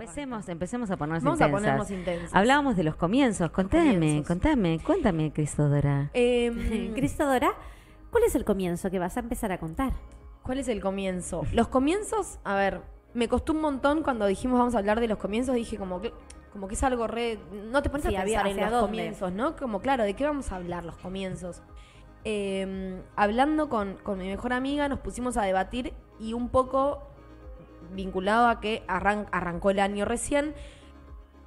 Empecemos, empecemos a ponernos Vamos a intensas. ponernos intensas. Hablábamos de los comienzos. Contame, comienzos. contame, cuéntame, Cristodora. Em, Cristodora, ¿cuál es el comienzo que vas a empezar a contar? ¿Cuál es el comienzo? Los comienzos, a ver, me costó un montón cuando dijimos vamos a hablar de los comienzos, dije como que como que es algo re... No te pones Sí, a había- pensar en ¿hacia los dónde? comienzos, ¿no? Como claro, ¿de qué vamos a hablar los comienzos? Eh, hablando con, con mi mejor amiga nos pusimos a debatir y un poco vinculado a que arran- arrancó el año recién,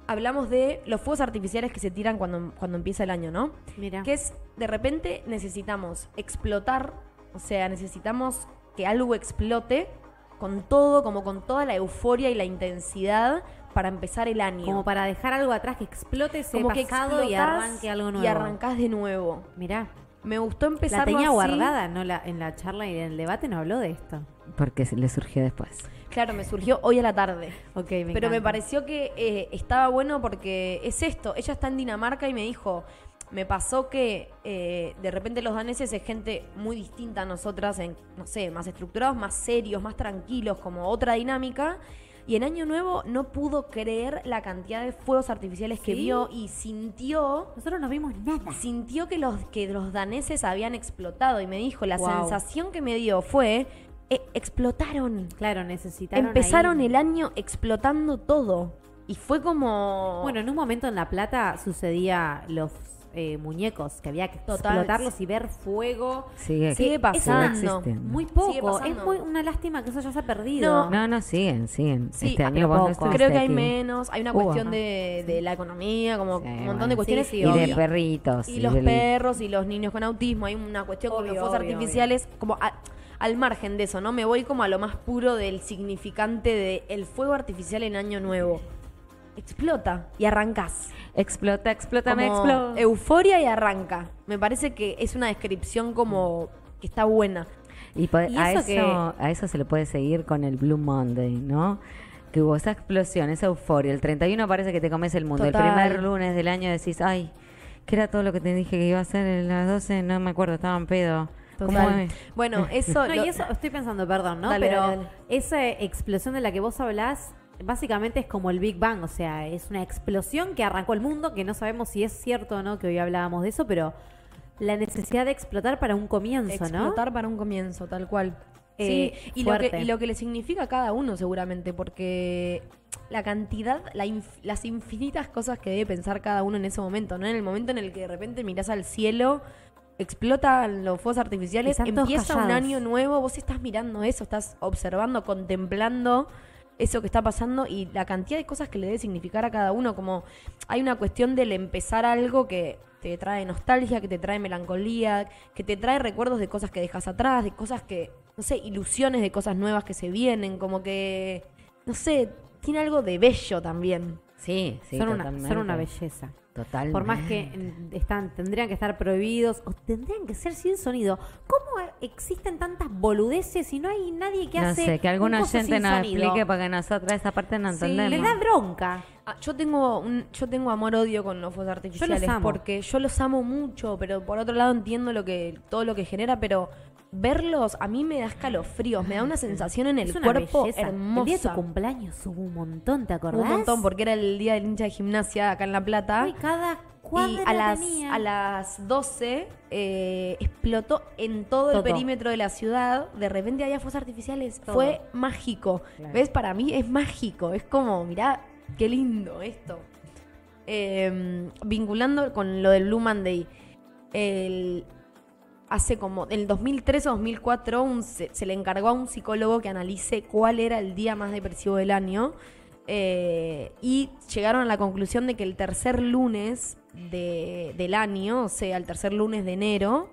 hablamos de los fuegos artificiales que se tiran cuando, cuando empieza el año, ¿no? Mira. Que es, de repente necesitamos explotar, o sea, necesitamos que algo explote con todo, como con toda la euforia y la intensidad para empezar el año. Como para dejar algo atrás que explote ese Como que pasado y arranque algo nuevo. Y arrancás de nuevo. Mirá, Me gustó empezar la tenía guardada, no la, en la charla y en el debate no habló de esto. Porque se le surgió después. Claro, me surgió hoy a la tarde. Ok, me Pero me pareció que eh, estaba bueno porque es esto. Ella está en Dinamarca y me dijo, me pasó que eh, de repente los daneses es gente muy distinta a nosotras, en, no sé, más estructurados, más serios, más tranquilos, como otra dinámica. Y en Año Nuevo no pudo creer la cantidad de fuegos artificiales que vio y sintió Nosotros no vimos nada. sintió que los, que los daneses habían explotado y me dijo, la Wow. sensación que me dio fue, eh, explotaron. Claro, necesitaron Empezaron ahí- el año explotando todo. Y fue como... Bueno, en un momento en La Plata sucedía los eh, muñecos, que había que Total. explotarlos y ver fuego. Sigue, pasando. Muy Sigue poco. Es muy una lástima que eso ya se ha perdido. No. No, no, siguen, siguen. Sí, este año vos no Creo que hay aquí. menos, hay una Hubo. cuestión de, de la economía, como Sí, un montón bueno. de cuestiones. Sí, sí, Y de obvio. perritos. Y los del- perros y los niños con autismo, hay una cuestión con los fuegos obvio, artificiales, como a- al margen de eso, ¿no? Me voy como a lo más puro del significante de el fuego artificial en Año Nuevo. Explota y arrancás. Explota, explota, me Como explota. Euforia y arranca. Me parece que es una descripción como que está buena. Y, po- Y a, eso eso, que- a eso se le puede seguir con el Blue Monday, ¿no? Que hubo esa explosión, esa euforia. El 31 parece que te comes el mundo. Total. El primer lunes del año decís, ay, ¿qué era todo lo que te dije que iba a hacer a las 12? No me acuerdo, estaba en pedo. ¿Cómo Total. es? Bueno, eso. No, lo- y eso estoy pensando, perdón, ¿no? Dale, Pero dale, dale. esa explosión de la que vos hablás, básicamente es como el Big Bang, o sea, es una explosión que arrancó el mundo, que no sabemos si es cierto o no, que hoy hablábamos de eso, pero la necesidad de explotar para un comienzo, explotar para un comienzo, tal cual. Eh, sí, y lo, que, y lo que le significa a cada uno seguramente, porque la cantidad, la inf- las infinitas cosas que debe pensar cada uno en ese momento, ¿no? En el momento en el que de repente mirás al cielo, explotan los fuegos artificiales, empieza un año nuevo, vos estás mirando eso, estás observando, contemplando eso que está pasando y la cantidad de cosas que le debe significar a cada uno, como hay una cuestión del empezar algo que te trae nostalgia, que te trae melancolía, que te trae recuerdos de cosas que dejas atrás, de cosas que, no sé, ilusiones de cosas nuevas que se vienen, como que, no sé, tiene algo de bello también. Sí, sí, son, una, son una belleza. Totalmente. Por más que mm, están, tendrían que estar prohibidos o tendrían que ser sin sonido. ¿Cómo existen tantas boludeces y no hay nadie que No hace sé, que oyente sin nos sonido? explique porque nosotros esa parte no Sí, entendemos. Le da bronca. Ah, yo tengo un, yo tengo amor odio con los fuegos artificiales amo. porque yo los amo mucho, pero por otro lado entiendo lo que todo lo que genera, pero verlos a mí me da escalofríos, me da una sensación en el cuerpo belleza. hermosa. El día de tu cumpleaños hubo un montón, ¿te acordás? un montón porque era el día del hincha de gimnasia acá en La Plata. Uy, cada y a las, tenía. a las 12 eh, explotó en todo, el perímetro de la ciudad. De repente había fuegos artificiales. Todo. Fue mágico. Claro. ¿Ves? Para mí es mágico. Es como, mirá, qué lindo esto. Eh, vinculando con lo del Blue Monday. El, hace como, en el 2003 o 2004, un- se, le encargó a un psicólogo que analice cuál era el día más depresivo del año. eh, y llegaron a la conclusión de que el tercer lunes de- del año, o sea, el tercer lunes de enero,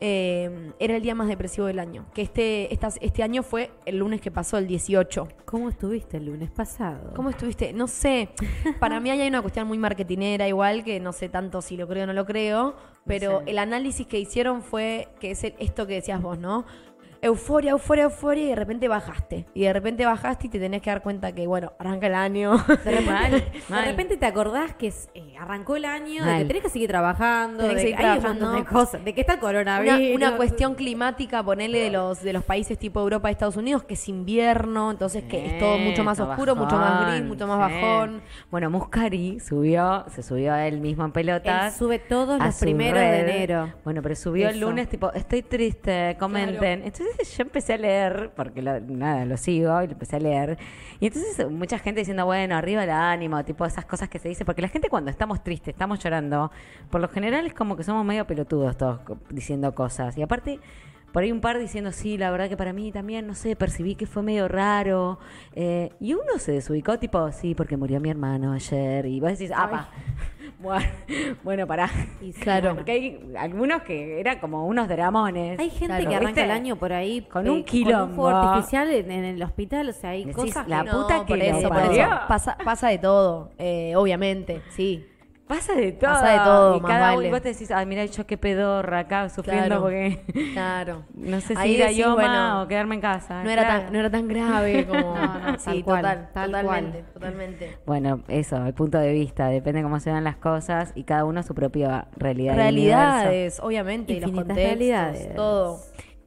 eh, era el día más depresivo del año. Que este, estas- este año fue el lunes que pasó, el 18. ¿Cómo estuviste el lunes pasado? ¿Cómo estuviste? No sé. Para mí ahí hay una cuestión muy marketinera igual, que no sé tanto si lo creo o no lo creo, pero sé. el análisis que hicieron fue que es el- esto que decías vos, ¿no? Euforia, euforia, euforia y de repente bajaste. Y de repente bajaste y te tenés que dar cuenta que, bueno, arranca el año. De repente, Mal, de repente te acordás que es- eh, arrancó el año, de que tenés que seguir trabajando, Tenés que de seguir que hay un de cosas, de que está el coronavirus. una cuestión climática, ponele de los, de los países tipo Europa y Estados Unidos, que es invierno, entonces que es todo mucho más oscuro, mucho más gris, mucho más sí. bajón. Bueno, Muscari subió, se subió a él mismo en Él pelotas. sube todos los primeros de enero. Bueno, pero subió el Eso. lunes tipo, estoy triste, comenten. Entonces yo empecé a leer, porque lo- nada, lo sigo y lo empecé a leer. Y entonces mucha gente diciendo, bueno, arriba el ánimo, tipo esas cosas que se dice. Porque la gente cuando estamos tristes, estamos llorando, por lo general es como que somos medio pelotudos todos diciendo cosas. Y aparte... Por ahí un par diciendo, sí, la verdad que para mí también, no sé, percibí que fue medio raro. Eh, y uno se desubicó, tipo, sí, porque murió mi hermano ayer. Y vos decís, apa, bueno, bueno, pará. Y sí, Claro. Porque hay algunos que eran como unos dramones. Hay gente Claro, que arranca ¿viste? el año por ahí Con eh, un quilombo. fuego artificial en, en el hospital, o sea, hay Decís, cosas la que puta No, que por eso, por eso. Pasa, pasa de todo, eh, obviamente, sí. Pasa de todo. Pasa de todo, Y más cada uno, vale. vos te decís, ay, mira, yo qué pedorra acá sufriendo Claro. porque Claro. no sé si Ahí ir a Yoma bueno, o quedarme en casa. No era, Claro. tan, no era tan grave como... No, no, sí, tal cual, total, tal totalmente, cual. totalmente. Bueno, eso, el punto de vista, depende cómo se dan las cosas y cada uno su propia realidad. Realidades, obviamente, y los contextos, realidades. todo.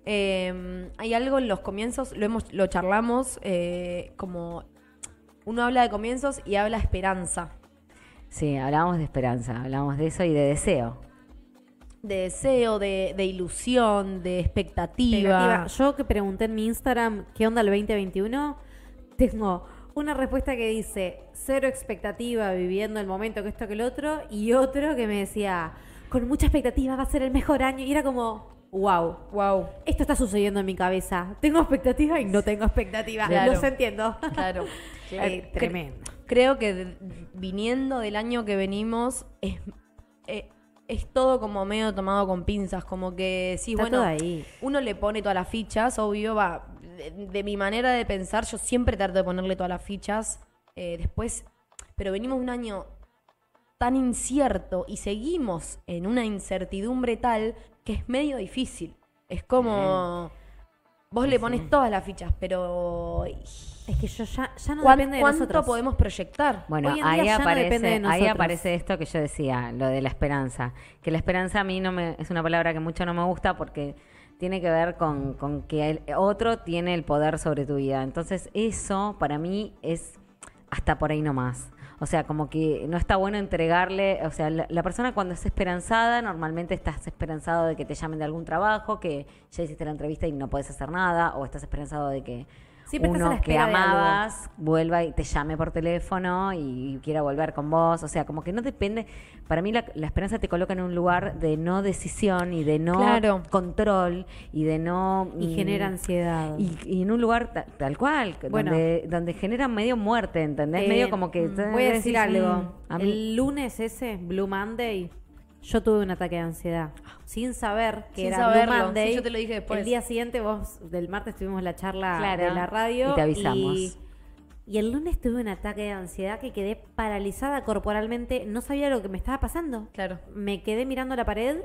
Eh, hay algo en los comienzos, lo hemos, lo charlamos, eh, como uno habla de comienzos y habla esperanza, Sí, hablábamos de esperanza, hablábamos de eso y de deseo. de deseo, de, de ilusión, de expectativa. Expectativa. Yo que pregunté en mi Instagram qué onda el 2021, tengo una respuesta que dice cero expectativa viviendo el momento que esto que el otro y otro que me decía con mucha expectativa va a ser el mejor año y era como wow. Wow, Esto está sucediendo en mi cabeza. Tengo expectativa y no tengo expectativa. Claro. Los entiendo. claro. Eh, tremendo. Creo que de- viniendo del año que venimos es, eh, es todo como medio tomado con pinzas, como que sí, Está bueno, ahí. uno le pone todas las fichas, obvio, va. De, de mi manera de pensar, yo siempre trato de ponerle todas las fichas. eh, después, pero venimos un año tan incierto y seguimos en una incertidumbre tal que es medio difícil. Es como. Vos le pones todas las fichas, pero. Es que yo ya, ya no ¿cuán- depende de ¿Cuánto nosotros. podemos proyectar? Bueno, Hoy en día ahí no aparece, depende de ahí nosotros. aparece esto que yo decía, lo de la esperanza. Que la esperanza a mí no me, es una palabra que mucho no me gusta porque tiene que ver con, con que el otro tiene el poder sobre tu vida. Entonces eso para mí es hasta por ahí nomás. O sea, como que no está bueno entregarle, o sea, la, persona cuando es esperanzada, normalmente estás esperanzado de que te llamen de algún trabajo, que ya hiciste la entrevista y no puedes hacer nada, o estás esperanzado de que Siempre estás a uno la que amabas vuelva y te llame por teléfono y quiera volver con vos. O sea, como que no depende. Para mí la, la esperanza te coloca en un lugar de no decisión y de no Claro. control y de no... Y mm, genera ansiedad. Y, y en un lugar ta- tal cual, Bueno. donde, donde genera medio muerte, ¿entendés? Eh, medio como que... mm, Voy a decir algo. a mí- El lunes ese, Blue Monday, yo tuve un ataque de ansiedad. Sin saber que Sin era saberlo. Blue Monday. Sí, yo te lo dije después. El día siguiente, vos, del martes, tuvimos la charla Claro. de la radio. Y te avisamos. Y, y el lunes tuve un ataque de ansiedad que quedé paralizada corporalmente. No sabía lo que me estaba pasando. Claro, Me quedé mirando la pared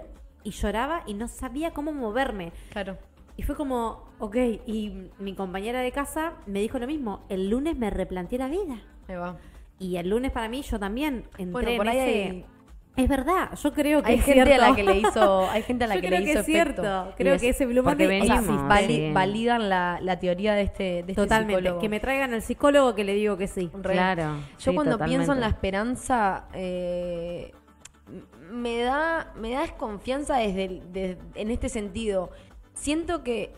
y lloraba y no sabía cómo moverme. claro. Y fue como, ok, y mi compañera de casa me dijo lo mismo. El lunes me replanteé la vida. Ahí va. Y el lunes para mí yo también entré Bueno, en por ahí ese- hay- Es verdad, yo creo que Hay es gente cierto. a la que le hizo, hay gente a la Yo que creo le que hizo es efecto. cierto. Creo es que ese Blue Monday O sea, venimos, vali- validan la, la teoría de este, de este Totalmente. psicólogo. Que me traigan al psicólogo que le digo que sí. Re. Claro. Yo sí, cuando pienso en la esperanza, eh, me, da, me da desconfianza desde el- de- en este sentido. Siento que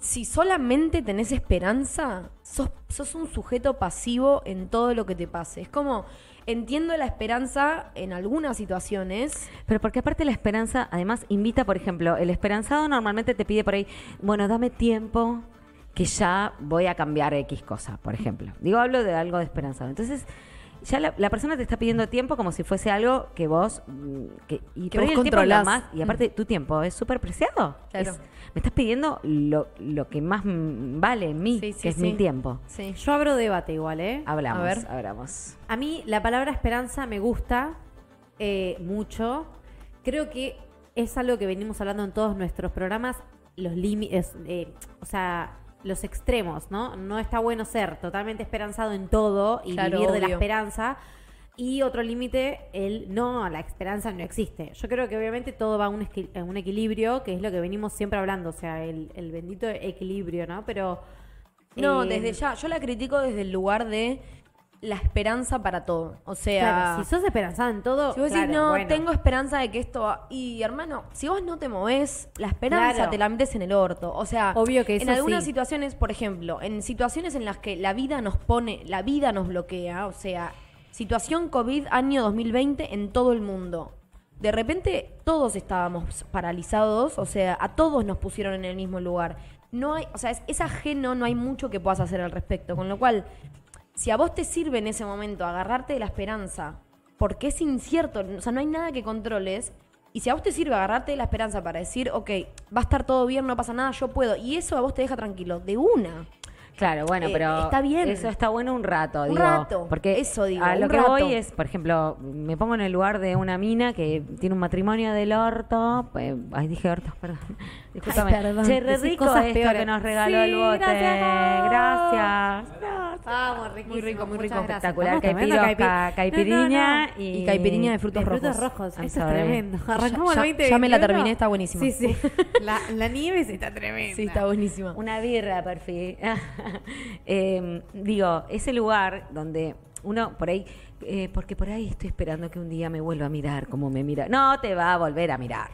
si solamente tenés esperanza, sos, sos un sujeto pasivo en todo lo que te pase. Es como, entiendo la esperanza en algunas situaciones. Pero porque aparte la esperanza, además, invita, por ejemplo, el esperanzado normalmente te pide por ahí, bueno, dame tiempo que ya voy a cambiar X cosa, por ejemplo. Digo, hablo de algo de esperanzado. Entonces, ya la, la persona te está pidiendo tiempo como si fuese algo que vos... mm, Que, y Que vos el tiempo más... Y aparte, tu tiempo es súper preciado. Claro. Es- me estás pidiendo lo, lo que más mm, vale en mí, Sí, sí, que es sí. mi tiempo. Yo abro debate igual, ¿eh? Hablamos, A ver. hablamos. A mí la palabra esperanza me gusta eh, mucho. Creo que es algo que venimos hablando en todos nuestros programas. los límites, eh, o sea, los extremos, ¿no? No está bueno ser totalmente esperanzado en todo y Claro, vivir de la esperanza. Y otro límite, el no, la esperanza no existe. Yo creo que obviamente todo va a un, a un equilibrio, que es lo que venimos siempre hablando, o sea, el, el bendito equilibrio, ¿no? Pero... No, eh, desde ya. Yo la critico desde el lugar de la esperanza para todo. O sea, Claro, si sos esperanzado en todo, Si vos decís, no, bueno. tengo esperanza de que esto va... Y hermano, si vos no te movés, la esperanza Claro. te la metes en el orto. O sea, Obvio que en algunas sí. situaciones, por ejemplo, en situaciones en las que la vida nos pone, la vida nos bloquea, o sea, situación COVID año 2020 en todo el mundo. De repente todos estábamos paralizados, o sea, a todos nos pusieron en el mismo lugar. No hay, o sea, es, es ajeno, no hay mucho que puedas hacer al respecto. Con lo cual, si a vos te sirve en ese momento agarrarte de la esperanza, porque es incierto, o sea, no hay nada que controles, y si a vos te sirve agarrarte de la esperanza para decir, ok, va a estar todo bien, no pasa nada, yo puedo, y eso a vos te deja tranquilo, de una. Claro, bueno, Eh, pero está bien. eso está bueno un rato, Un digo, rato, porque eso digo, a lo un que rato. voy es, por ejemplo, me pongo en el lugar de una mina que tiene un matrimonio del orto, eh, ay dije orto, perdón, discúlpame, perdón. che, re rico cosas esto peores. que nos regaló Sí, el bote, gracias. gracias, Vamos, riquísimo. Muy rico, muy rico. gracias. espectacular, caipi- caipiriña No, no, no. y, Y caipiriña de frutos De frutos rojos. rojos. Esto es tremendo. Arrancamos Ya- el ya- 20 ya me la terminé, está buenísima. Sí, sí. La, la nieve sí está tremenda. Sí, está buenísima. Una birra, perfil. Eh, digo, ese lugar donde uno por ahí, eh, porque por ahí estoy esperando que un día me vuelva a mirar como me mira. No te va a volver a mirar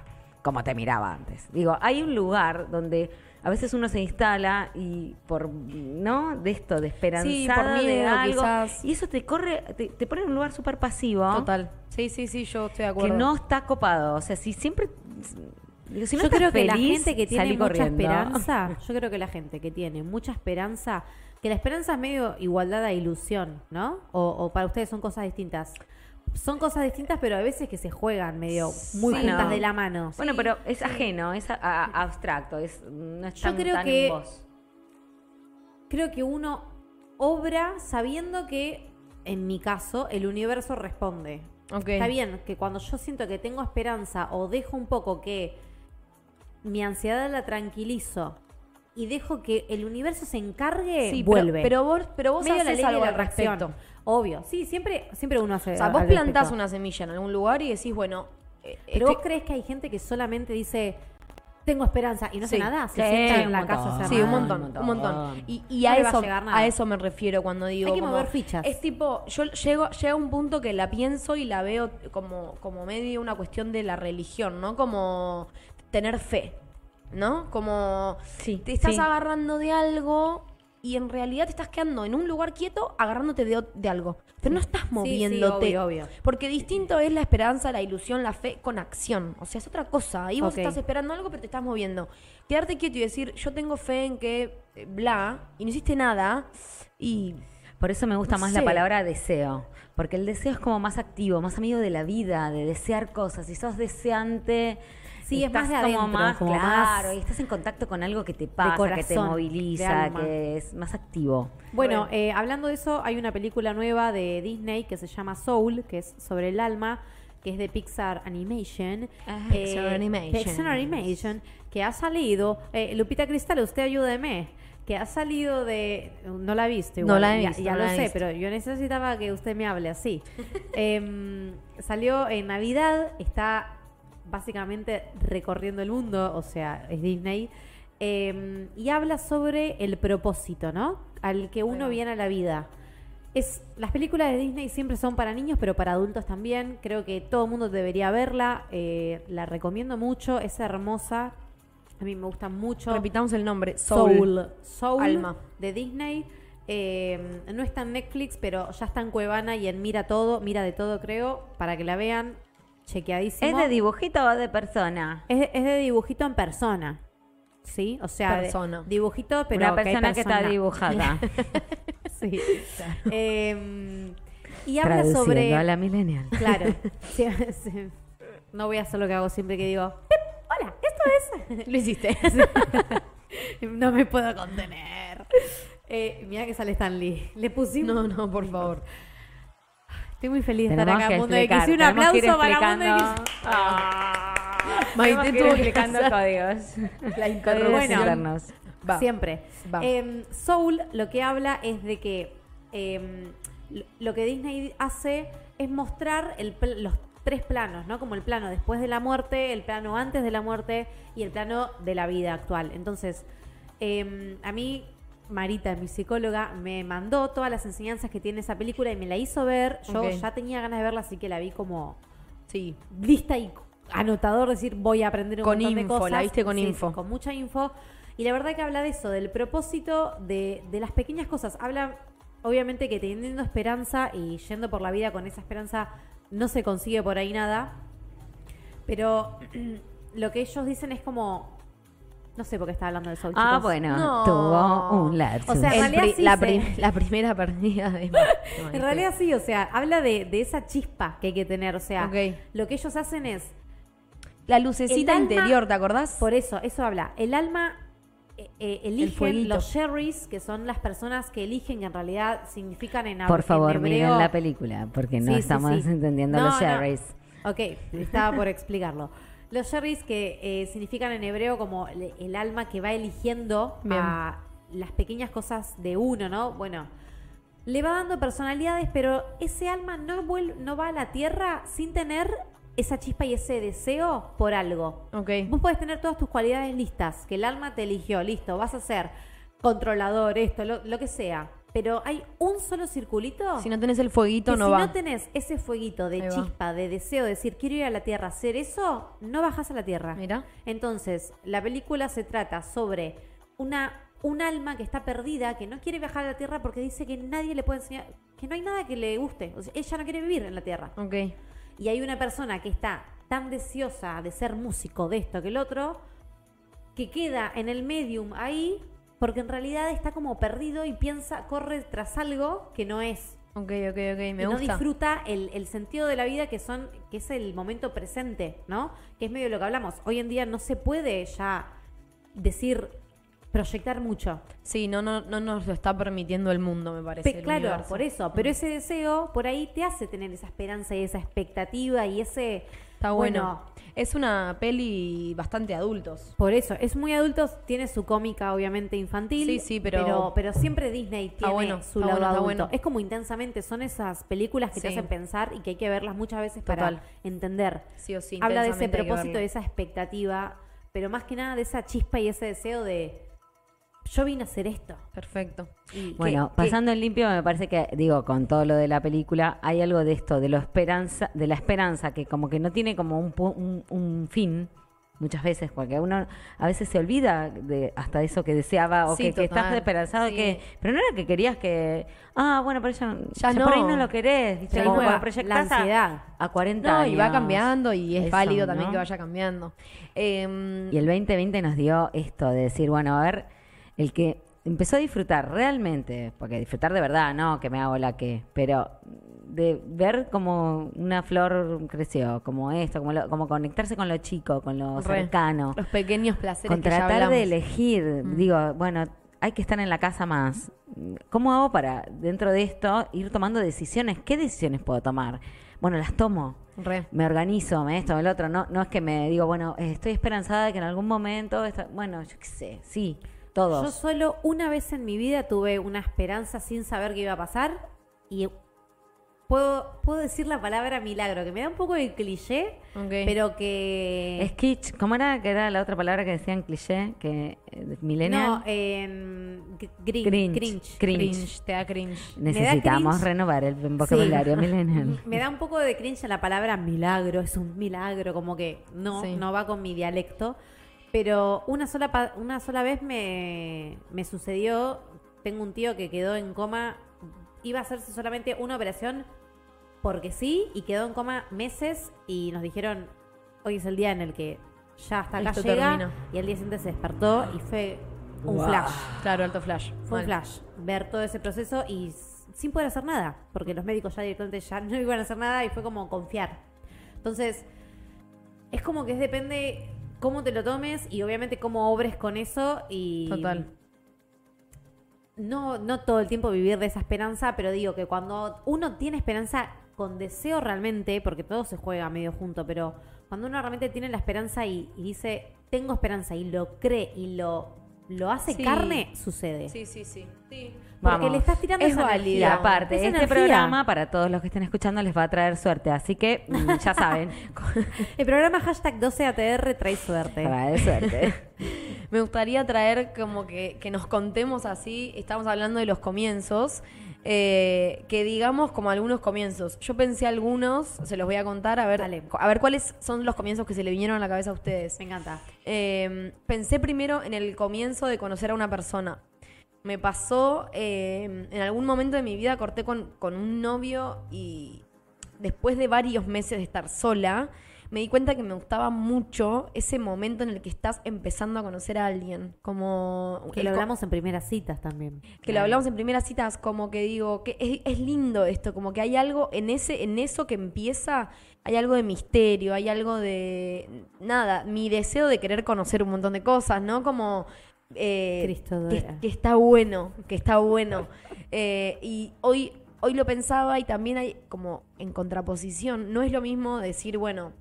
como te miraba antes. Digo, hay un lugar donde a veces uno se instala y por, ¿no? De esto, de esperanzada Sí, por de miedo, algo. quizás. Y eso te corre, te, te pone en un lugar súper pasivo. Total. Sí, sí, sí, yo estoy de acuerdo. Que no está copado. O sea, si siempre... Si no yo creo que la gente que tiene mucha corriendo. esperanza, yo creo que la gente que tiene mucha esperanza, que la esperanza es medio igualdad a ilusión, ¿no? O, o para ustedes son cosas distintas. Son cosas distintas, pero a veces que se juegan medio muy Bueno. juntas de la mano. Bueno, pero es ajeno, es a- a- abstracto, es, no es Yo tan, creo tan que- en vos. Creo que uno obra sabiendo que, en mi caso, el universo responde. Ok. Está bien que cuando yo siento que tengo esperanza o dejo un poco que mi ansiedad la tranquilizo y dejo que el universo se encargue, Sí, vuelve. Pero, pero vos, pero vos Medio la haces ley de algo la al respecto. Obvio. Sí, siempre, siempre uno hace O sea, vos plantás respecto. una semilla en algún lugar y decís, bueno, eh, Pero estoy- vos crees que hay gente que solamente dice tengo esperanza y no hace Sí. nada, se Sí, sienta en un la casa a Sí, un montón, un un montón. Y, y No a, a eso, llegar nada. a eso me refiero cuando digo. Hay que como- mover fichas. Es tipo, yo llego, llega un punto que la pienso y la veo como, como medio una cuestión de la religión, ¿no? Como tener fe, ¿no? Como Sí, te estás sí. agarrando de algo y en realidad te estás quedando en un lugar quieto agarrándote de, algo. Pero no estás sí, moviéndote. obvio, obvio. Porque distinto es la esperanza, la ilusión, la fe con acción. O sea, es otra cosa. Ahí vos estás esperando algo, pero te estás moviendo. Quedarte quieto y decir, yo tengo fe en que eh, bla, y no hiciste nada, y Por eso me gusta No más sé. la palabra deseo. Porque el deseo es como más activo, más amigo de la vida, de desear cosas. Si sos deseante, Sí, es más de como adentro, más como claro, más y estás en contacto con algo que te pasa, que te moviliza, que es más activo. Bueno, Bueno. eh, hablando de eso, hay una película nueva de Disney que se llama Soul, que es sobre el alma, que es de Pixar Animation. Ah, Eh, Pixar Animation. Pixar Animation, que ha salido. eh, Lupita Cristal, usted ayúdeme. Que ha salido de. No la viste, No la he ya, visto, ya no lo sé, visto. pero yo necesitaba que usted me hable así. Em, salió en Navidad, está básicamente recorriendo el mundo, o sea, es Disney. em, y habla sobre el propósito, ¿no? Al que uno viene a la vida. Es, las películas de Disney siempre son para niños, pero para adultos también. Creo que todo el mundo debería verla. eh, la recomiendo mucho, es hermosa. A mí me gusta mucho. repitamos el nombre, Soul. Soul. Soul Alma. de Disney. Eh, no está en Netflix, pero ya está en Cuevana y en Mira Todo, Mira de Todo creo, para que la vean. Chequeadísimo. ¿Es de dibujito o de persona? Es de, es de dibujito en persona. ¿Sí? O sea, de- Persona. dibujito, pero Una que hay persona que está persona. dibujada. Sí. Eh, y habla Traduciendo sobre. a la millennial. Claro. Sí, sí. No voy a hacer lo que hago siempre que digo. "Pip, Hola, esto es. Lo hiciste. no me puedo contener. Eh, mira que sale Stan Lee. Le pusimos. no, no, por favor. Estoy muy feliz de estar acá en Mundo de explicar, X. Un aplauso para Mundo. X. Ah. Maite Maite tuvo explicando códigos. la Códigos interrupción. internos. Va. Siempre. Va. Em, Soul lo que habla es de que em, lo- que Disney hace es mostrar el los tres planos, ¿no? Como el plano después de la muerte, el plano antes de la muerte y el plano de la vida actual. Entonces, em, a mí, Marita, mi psicóloga, me mandó todas las enseñanzas que tiene esa película y me la hizo ver. Yo ya tenía ganas de verla, así que la vi como Sí. lista y anotador, decir, voy a aprender un Con montón de info, cosas. la viste con sí, info. con mucha info. Y la verdad que habla de eso, del propósito de, de las pequeñas cosas. Habla, obviamente, que teniendo esperanza y yendo por la vida con esa esperanza, no se consigue por ahí nada. Pero lo que ellos dicen es como. No sé por qué está hablando de Soul, Ah, chicos. bueno, No. tuvo un lapsus. O sea, en El realidad sí la, se- prim- la primera perdida de En realidad sí, o sea, habla de, de esa chispa que hay que tener. O sea, lo que ellos hacen es La lucecita El alma- interior, ¿te acordás? Por eso, eso habla. El alma eh, eh, eligen fueguito. los sherries, que son las personas que eligen, que en realidad significan en Por en favor, hebreo- miren la película, porque no Sí, estamos sí. entendiendo No, los no. sherries. Ok, estaba por explicarlo. Los sherries que eh, significan en hebreo como el, el alma que va eligiendo a las pequeñas cosas de uno, ¿no? Bueno, le va dando personalidades, pero ese alma no, vuel- no va a la tierra sin tener esa chispa y ese deseo por algo. Ok. Vos podés tener todas tus cualidades listas, que el alma te eligió, listo, vas a ser controlador, esto, lo, lo que sea. Pero hay un solo circulito. Si no tenés el fueguito, que no si va. no tenés ese fueguito de Ahí va. chispa, de deseo, de decir quiero ir a la tierra, hacer eso, no bajas a la tierra. Mira. Entonces, la película se trata sobre una un alma que está perdida, que no quiere viajar a la tierra porque dice que nadie le puede enseñar, que no hay nada que le guste. O sea, ella no quiere vivir en la tierra. Ok. Y hay una persona que está tan deseosa de ser músico de esto que el otro, que queda en el medium ahí, porque en realidad está como perdido y piensa, corre tras algo que no es. Ok, ok, ok. Me y no gusta. disfruta el, el sentido de la vida que son, que es el momento presente, ¿no? Que es medio lo que hablamos. Hoy en día no se puede ya decir, proyectar mucho. Sí, no, no, no nos lo está permitiendo el mundo, me parece. Pe- el claro, universo. por eso. Pero ese deseo por ahí te hace tener esa esperanza y esa expectativa y ese... Está bueno. Es una peli bastante adultos. Por eso, es muy adulto, tiene su cómica obviamente infantil. Sí, sí, pero- pero... pero siempre Disney tiene bueno, su lado bueno, adulto. bueno. Es como intensamente, son esas películas que te hacen pensar y que hay que verlas muchas veces para entender. Sí o sí. Habla de ese propósito, de esa expectativa, pero más que nada de esa chispa y ese deseo de yo vine a hacer esto. Perfecto. Y Bueno, que- pasando en limpio, me parece que, digo, con todo lo de la película, hay algo de esto, de lo esperanza, de la esperanza, que como que no tiene como un, un, un fin, muchas veces, porque uno a veces se olvida de hasta eso que deseaba, o Sí, que, que estás esperanzado, Sí. que, pero no era que querías que, ah, bueno, pero ya, Ya ya por ahí no. no lo querés, ¿viste? Como la a- ansiedad. A, 40 No, años. y va cambiando y es Eso, válido también ¿no? que vaya cambiando. Em, Y el 2020 nos dio esto de decir, bueno, a ver, el que empezó a disfrutar realmente, porque disfrutar de verdad, no que me hago la que, pero de ver como una flor creció, como esto, como, lo- como conectarse con lo chico, con lo Re. cercano, los pequeños placeres con que ya tratar de elegir, digo, bueno, hay que estar en la casa más. ¿Cómo hago para, dentro de esto, ir tomando decisiones? ¿Qué decisiones puedo tomar? Bueno, las tomo Re. me organizo, me esto, el otro. No, no es que me digo, bueno, estoy esperanzada de que en algún momento, esta- bueno, yo qué sé, sí, todos. Yo solo una vez en mi vida tuve una esperanza sin saber qué iba a pasar y puedo, puedo decir la palabra milagro, que me da un poco de cliché, pero que... Es kitsch, ¿cómo era que era la otra palabra que decían cliché? Que eh, millennial. No, eh, grin- Cringe. cringe. Cringe. Cringe, te da cringe. da Necesitamos cringe. renovar el vocabulario millennial. Me da un poco de cringe la palabra milagro, es un milagro, como que no, Sí. no va con mi dialecto. Pero una sola, pa- una sola vez me, me sucedió, tengo un tío que quedó en coma, iba a hacerse solamente una operación porque sí, y quedó en coma meses y nos dijeron, hoy es el día en el que ya hasta acá Esto llega, y al día siguiente se despertó y fue un Wow. flash. Claro, alto flash. Fue un flash. Ver todo ese proceso y sin poder hacer nada. Porque los médicos ya directamente ya no iban a hacer nada y fue como confiar. Entonces, es como que es depende cómo te lo tomes y obviamente cómo obres con eso y... Total. No, no todo el tiempo vivir de esa esperanza, pero digo que cuando uno tiene esperanza, con deseo realmente, porque todo se juega medio junto, pero cuando uno realmente tiene la esperanza y, y dice, tengo esperanza y lo cree y lo, lo hace Sí. carne, sucede. Sí, sí, sí. sí. Porque Vamos. le estás tirando Es esa válida. Energía. aparte, este energía. programa, para todos los que estén escuchando, les va a traer suerte. Así que mm, ya saben, El programa hashtag 12ATR trae suerte. trae suerte. Me gustaría traer como que, que nos contemos así, estamos hablando de los comienzos, eh, que digamos como algunos comienzos. Yo pensé algunos, se los voy a contar, a ver, Dale. a ver cuáles son los comienzos que se le vinieron a la cabeza a ustedes. Me encanta. Eh, pensé primero en el comienzo de conocer a una persona. Me pasó, eh, en algún momento de mi vida corté con, con un novio y después de varios meses de estar sola, me di cuenta que me gustaba mucho ese momento en el que estás empezando a conocer a alguien. Como Que lo co- hablamos en primeras citas también. que lo hablamos en primeras citas, como que digo, que es, es lindo esto, como que hay algo en ese, en eso que empieza, hay algo de misterio, hay algo de nada, mi deseo de querer conocer un montón de cosas, ¿no? Como eh, Cristo que, que está bueno, que está bueno. Eh, y hoy, hoy lo pensaba y también hay como en contraposición, no es lo mismo decir, bueno,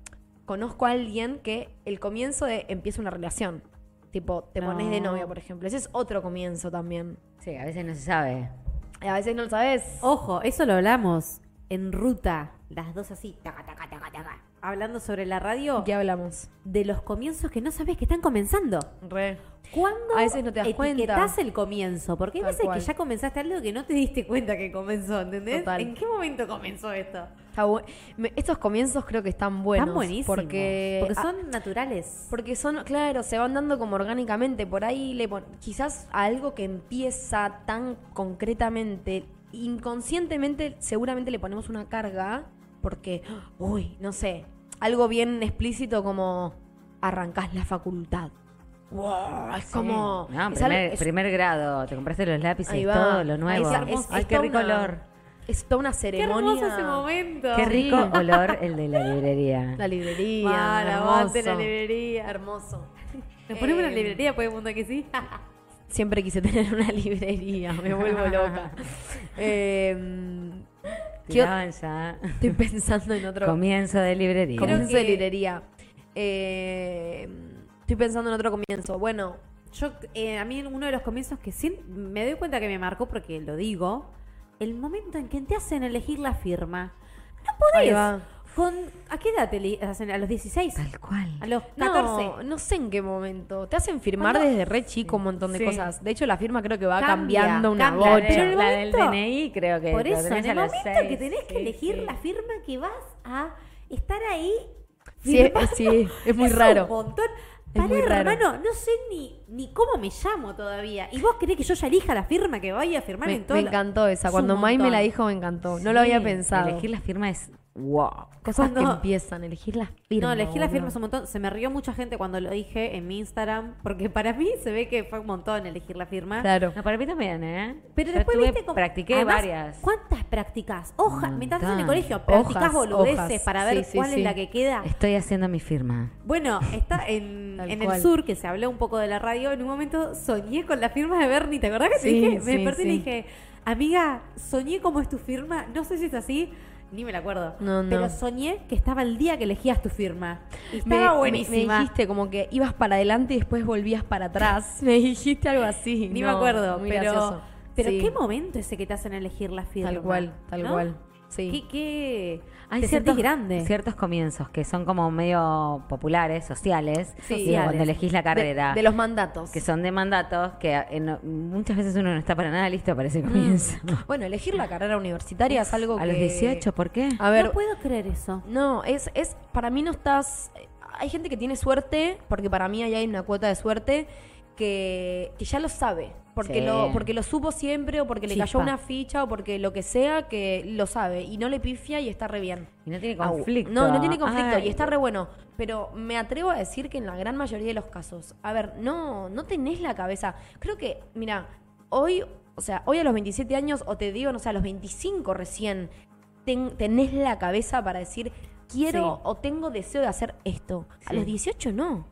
conozco a alguien que el comienzo de empieza una relación. Tipo, te pones de No. novia, por ejemplo. Ese es otro comienzo también. Sí, a veces no se sabe. A veces no lo sabes. Ojo, eso lo hablamos en ruta, las dos así, taca, taca, taca, taca, hablando sobre la radio ¿Qué hablamos? de los comienzos que no sabes que están comenzando. Re. ¿Cuándo A veces no te das etiquetás cuenta. el comienzo? Porque hay Tal veces cual. que ya comenzaste algo que no te diste cuenta que comenzó, ¿entendés? Total. ¿En qué momento comenzó esto? Me- estos comienzos creo que están buenos. Están buenísimos. Porque, porque ah, son naturales. porque son, claro, se van dando como orgánicamente. Por ahí le quizás a algo que empieza tan concretamente, inconscientemente seguramente le ponemos una carga porque, uy, no sé, algo bien explícito como arrancás la facultad. Wow, es como... No, es primer, algo- es- primer grado, te compraste los lápices, va. todo lo nuevo. Está, es- Ay, qué rico una- olor. Es toda una Qué ceremonia. hermoso ese momento. Qué rico olor el de la librería. La librería. Mal, hermoso. la librería. Hermoso. Nos ponemos Eh, una librería, puede mundo que sí. Siempre quise tener una librería, me vuelvo loca. Eh, ¿qué o- Tiraban ya. estoy pensando en otro Comienzo de librería. Comienzo de que- librería. Eh, estoy pensando en otro comienzo. Bueno, Yo, eh, a mí uno de los comienzos que sí me doy cuenta que me marcó, porque lo digo, el momento en que te hacen elegir la firma. No Ahí podés. Con, ¿A qué edad te hacen? ¿A los 16? Tal cual. ¿A los 14? no, no sé en qué momento. Te hacen firmar ¿Cuándo? desde re chico un montón de Sí. cosas. De hecho, la firma creo que va Cambia, cambiando una cambia. bocha. Pero el la del momento- DNI creo que Por lo eso, en el momento seis. que tenés que elegir sí. la firma que vas a estar ahí. Sí, es, firmando, sí, es muy un raro. montón. Es Pará, muy raro. hermano, no sé ni, ni cómo me llamo todavía. ¿Y vos querés que yo ya elija la firma que vaya a firmar Me, en todo? me encantó esa. Es Cuando un Mai me montón. la dijo, me encantó. No lo había pensado. Elegir la firma es wow. Cosas que Cuando- empiezan, elegir la firma. No, elegí la boludo. firma es un montón. Se me rió mucha gente cuando lo dije en mi Instagram, porque para mí se ve que fue un montón elegir la firma. Claro. No, para mí también, ¿eh? Pero Yo después viste como- practiqué Además, varias. ¿Cuántas practicas? Hoja, Un mientras estás en el colegio, practicás Hojas, boludeces hojas. para ver Sí, sí, cuál sí. es la que queda. Estoy haciendo mi firma. Bueno, está en, en el sur, que se habló un poco de la radio. En un momento soñé con la firma de Bernie. ¿Te acordás que te dije? Me desperté y le dije, amiga, soñé cómo es tu firma. No sé si es así, ni me la acuerdo. No, no. Pero soñé que estaba el día que elegías tu firma. Y estaba me- buenísima. me dijiste como que ibas para adelante y después volvías para atrás. Me dijiste algo así. Ni No, me acuerdo, muy pero, gracioso. pero Sí, qué momento ese que te hacen elegir la firma. Tal cual, tal ¿no? cual. Sí. Qué, qué... Hay te ciertos, grande. ciertos comienzos que son como medio populares, sociales, Sí. y Sociales. cuando elegís la carrera, De, de los mandatos. que son de mandatos, que eh, muchas veces uno no está para nada listo para ese comienzo. Bueno, elegir la carrera universitaria es algo A que... los 18, ¿por qué? A ver, no puedo creer eso. No, es, es, para mí no estás, hay gente que tiene suerte, porque para mí ahí hay una cuota de suerte, que, que ya lo sabe, porque, Sí. lo, porque lo supo siempre, o porque le cayó una ficha, o porque lo que sea, que lo sabe, y no le pifia y está re bien. Y no tiene conflicto. No, no tiene conflicto Ay, y está re bueno. Pero me atrevo a decir que en la gran mayoría de los casos, a ver, no, no tenés la cabeza. Creo que, mira, hoy, o sea, hoy a los 27 años, o te digo, no sé, a los 25 recién, ten- tenés la cabeza para decir, quiero Sí. o tengo deseo de hacer esto. A los 18 no.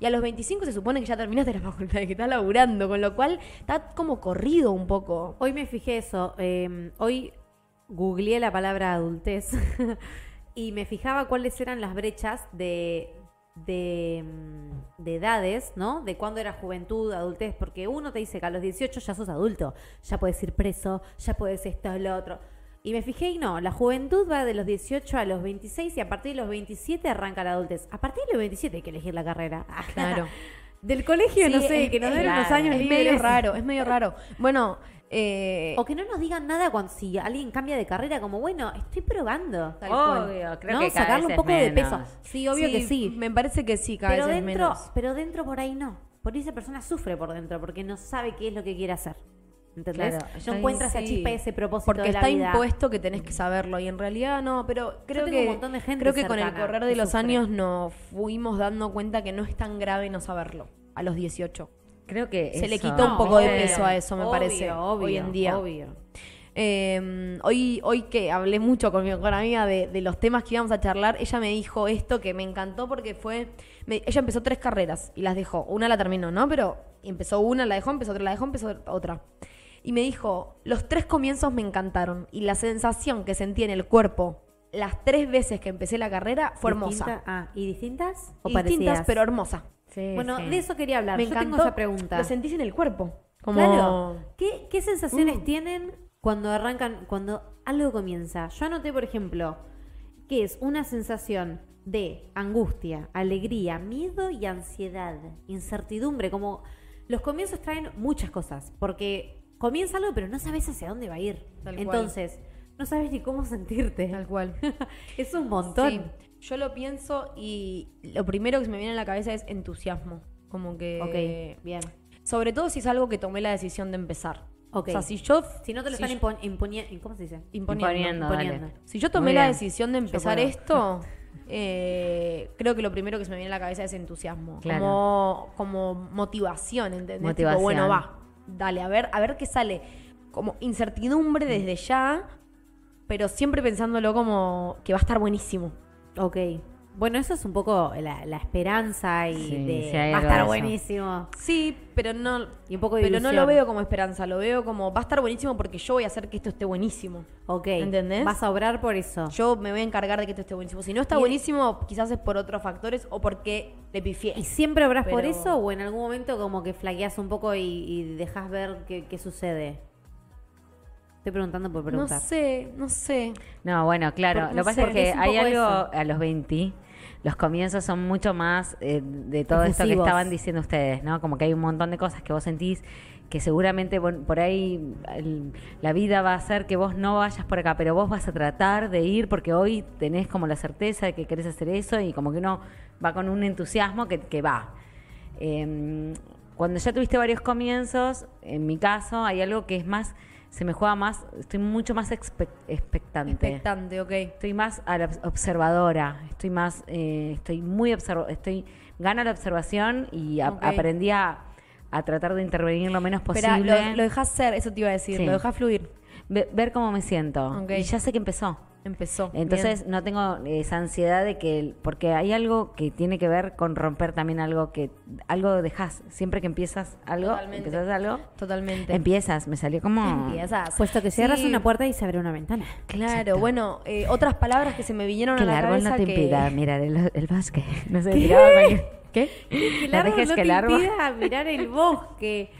Y a los 25 se supone que ya terminaste la facultad, que estás laburando, con lo cual está como corrido un poco. Hoy me fijé eso. eh, hoy googleé la palabra adultez y me fijaba cuáles eran las brechas de, de, mm, de edades, ¿no? De cuándo era juventud, adultez, porque uno te dice que a los 18 ya sos adulto, ya puedes ir preso, ya puedes esto, lo otro. Y me fijé y no, la juventud va de los 18 a los 26 y a partir de los 27 arranca la adultez. A partir de los 27 hay que elegir la carrera. Claro. Del colegio, no sé, es- que nos den unos años Es libres. medio raro, es medio raro. Bueno, eh, O que no nos digan nada cuando si alguien cambia de carrera, como bueno, estoy probando. Tal cual. Obvio, creo ¿no? que cada Sacarle vez un poco de peso. Sí, obvio que sí. Me parece que sí, cada Pero vez dentro, menos. pero dentro por ahí no. Por ahí esa persona sufre por dentro porque no sabe qué es lo que quiere hacer. ¿Entendés? Claro, no yo- encuentra esa Sí. chispa, ese propósito Porque de la está vida. impuesto que tenés que saberlo y en realidad no, pero creo que un montón de gente creo que con el correr de los sufre. años nos fuimos dando cuenta que no es tan grave no saberlo a los 18. Creo que Se le quitó un poco de peso a eso, me Obvio, parece, obvio, hoy en día. Obvio. Eh, hoy, hoy que hablé mucho con mi mejor amiga de, de los temas que íbamos a charlar, ella me dijo esto que me encantó porque fue. me- ella empezó tres carreras y las dejó. Una la terminó, ¿no? Pero empezó una, la dejó, empezó otra, la dejó, empezó otra. Y me dijo: Los tres comienzos me encantaron y la sensación que sentí en el cuerpo las tres veces que empecé la carrera fue hermosa. Distinta- ah, ¿y distintas o distintas, parecidas? pero hermosa. Sí, Bueno, sí. de eso quería hablar. Me Yo encantó. tengo esa pregunta. Lo sentís en el cuerpo. Como... Claro. ¿Qué, qué sensaciones Mm. tienen cuando arrancan, cuando algo comienza? Yo anoté, por ejemplo, que es una sensación de angustia, alegría, miedo y ansiedad, incertidumbre, como los comienzos traen muchas cosas, porque comienza algo pero no sabes hacia dónde va a ir. Tal cual. Entonces, no sabes ni cómo sentirte. Tal cual. es un montón. Sí, yo lo pienso y lo primero que se me viene a la cabeza es entusiasmo. Como que. Ok, bien. Sobre todo si es algo que tomé la decisión de empezar. Ok. O sea, si yo. Si no te lo si están yo- imponiendo, ¿cómo se dice? imponiendo. Imponiendo. Si yo tomé la decisión de empezar esto, eh, creo que lo primero que se me viene a la cabeza es entusiasmo. Claro. Como, como motivación, ¿entendés? Tipo, Motivación. bueno, va, dale, a ver, a ver qué sale. Como incertidumbre desde ya, pero siempre pensándolo como que va a estar buenísimo. Ok. Bueno, eso es un poco la, la esperanza y Sí, de sí, va a estar buenísimo. Sí, pero no. Y un poco de Pero no lo veo como esperanza, lo veo como va a estar buenísimo porque yo voy a hacer que esto esté buenísimo. Ok. ¿Entendés? Vas a obrar por eso. Yo me voy a encargar de que esto esté buenísimo. Si no está Y- buenísimo, quizás es por otros factores o porque le pifié. ¿Y siempre obras por eso o en algún momento como que flaqueas un poco y, y dejas ver qué, qué sucede? Estoy preguntando por No preguntar. sé, no sé. No, bueno, claro. Lo no que pasa es que hay algo eso. a los 20. Los comienzos son mucho más eh, de todo esto que estaban diciendo ustedes, ¿no? Como que hay un montón de cosas que vos sentís que seguramente por ahí el- la vida va a hacer que vos no vayas por acá, pero vos vas a tratar de ir porque hoy tenés como la certeza de que querés hacer eso y como que uno va con un entusiasmo que, que va. Eh, cuando ya tuviste varios comienzos, en mi caso hay algo que es más, se me juega más, estoy mucho más expe- expectante. Expectante, ok. Estoy más a la obs- observadora, estoy más, eh, estoy muy observo, estoy, gano la observación y a- aprendí a, a tratar de intervenir lo menos posible. lo, lo dejas ser, eso te iba a decir, Sí. lo dejas fluir. Ve- ver cómo me siento. Y ya sé que empezó. Empezó. Entonces no tengo esa ansiedad de que, el- porque hay algo que tiene que ver con romper también algo que, algo dejas. Siempre que empiezas algo, Totalmente. empiezas algo. Totalmente. empiezas. Me salió como... Empiezas. Puesto que cierras Sí, una puerta y se abre una ventana. Claro, bueno, eh, otras palabras que se me vinieron Que a el la árbol cabeza no te que... impida mirar el, el bosque. No sé, tiraba cualquier- ¿Qué? Que No dejes no que el te árbol- impida mirar el bosque.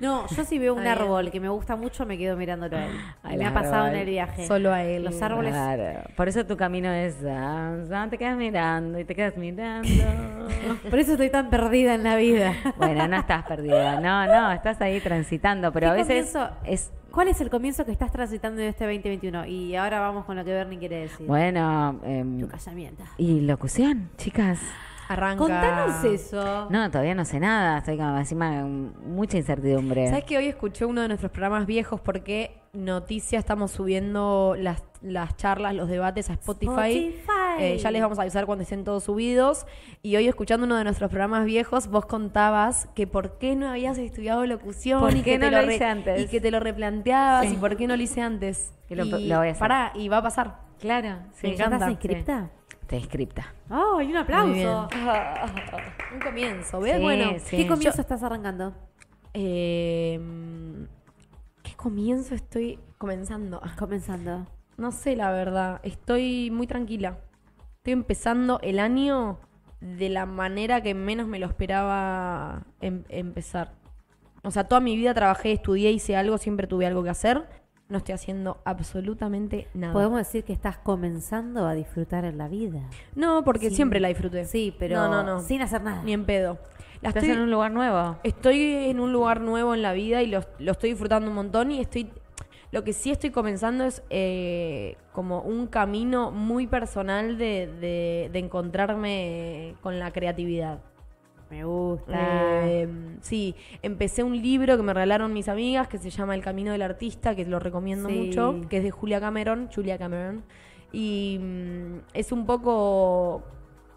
No, yo si veo un árbol que me gusta mucho, me quedo mirándolo a él. Al me ha pasado en árbol. el viaje. Solo a él. Los árboles. Claro. Por eso tu camino es... ah, ah, te quedas mirando y te quedas mirando. Por eso estoy tan perdida en la vida. bueno, no estás perdida. No, no, estás ahí transitando. Pero a ¿Qué veces comienzo- es... ¿Cuál es el comienzo que estás transitando en este 2021? Y ahora vamos con lo que Bernie quiere decir. Bueno... em, Tu casamiento. y locución, chicas. Arranca. Contanos eso. No, todavía no sé nada. Estoy como encima mucha incertidumbre. ¿Sabes que hoy escuché uno de nuestros programas viejos porque Noticia estamos subiendo las, las charlas, los debates a Spotify. Spotify. Eh, ya les vamos a avisar cuando estén todos subidos. Y hoy escuchando uno de nuestros programas viejos, vos contabas que por qué no habías estudiado locución ¿Por y qué que no lo hice antes? Y que te lo replanteabas Sí. y por qué no lo hice antes. Que lo- y lo voy a hacer. pará, y va a pasar. Claro, sí. Me ¿Ya encanta. estás inscripta? Estoy inscripta. ¡Ay, un Muy aplauso! Un comienzo, ¿ves? Sí, bueno, sí. ¿Qué comienzo Yo- estás arrancando? eh, ¿qué comienzo estoy comenzando? Comenzando. No sé, la verdad. Estoy muy tranquila. Estoy empezando el año de la manera que menos me lo esperaba em- empezar. O sea, toda mi vida trabajé, estudié, hice algo, siempre tuve algo que hacer. No estoy haciendo absolutamente nada. Podemos decir que estás comenzando a disfrutar en la vida. No, porque Sí. siempre la disfruté. Sí, pero No, no, no. sin hacer nada. Ni en pedo. La Estás estoy, en un lugar nuevo. estoy en un lugar nuevo en la vida y lo, lo estoy disfrutando un montón y estoy... Lo que sí estoy comenzando es eh, como un camino muy personal de, de- de encontrarme con la creatividad. Me gusta. Eh, sí, empecé un libro que me regalaron mis amigas que se llama El Camino del Artista, que lo recomiendo Sí. mucho, que es de Julia Cameron, Julia Cameron. Y mm, es un poco,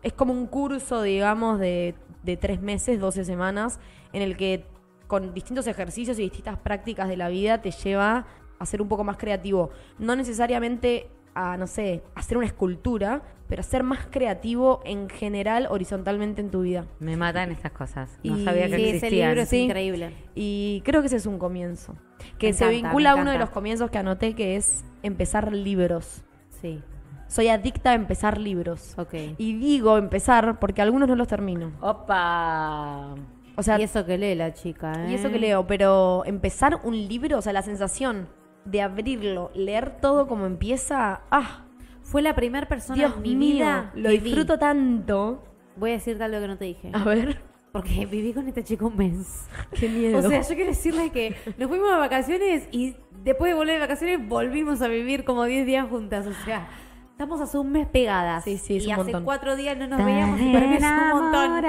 es como un curso, digamos, de, de tres meses, 12 semanas, en el que con distintos ejercicios y distintas prácticas de la vida te lleva a ser un poco más creativo. No necesariamente a, no sé, hacer una escultura, pero a ser más creativo en general, horizontalmente en tu vida. Me matan estas cosas. No Y- sabía que sí, ese existían. libro es Sí. increíble. Y creo que ese es un comienzo. Que Me se encanta, vincula a uno de los comienzos que anoté, que es empezar libros. Sí, Soy adicta a empezar libros. ok. Y digo empezar porque algunos no los termino. Opa. O sea, y eso que lee la chica, ¿eh? y eso que leo, pero empezar un libro, o sea, la sensación de abrirlo, leer todo como empieza, ah, Fue la primera persona Dios en mi mío, vida lo disfruto tanto. Voy a decirte algo que no te dije. A ver, Porque viví con este chico un mes. qué miedo. O sea, yo quiero decirles que nos fuimos de vacaciones y después de volver de vacaciones volvimos a vivir como 10 días juntas. O sea, estamos hace un mes pegadas. Sí, sí, es y un hace montón. cuatro días no nos veíamos y para mí es un montón.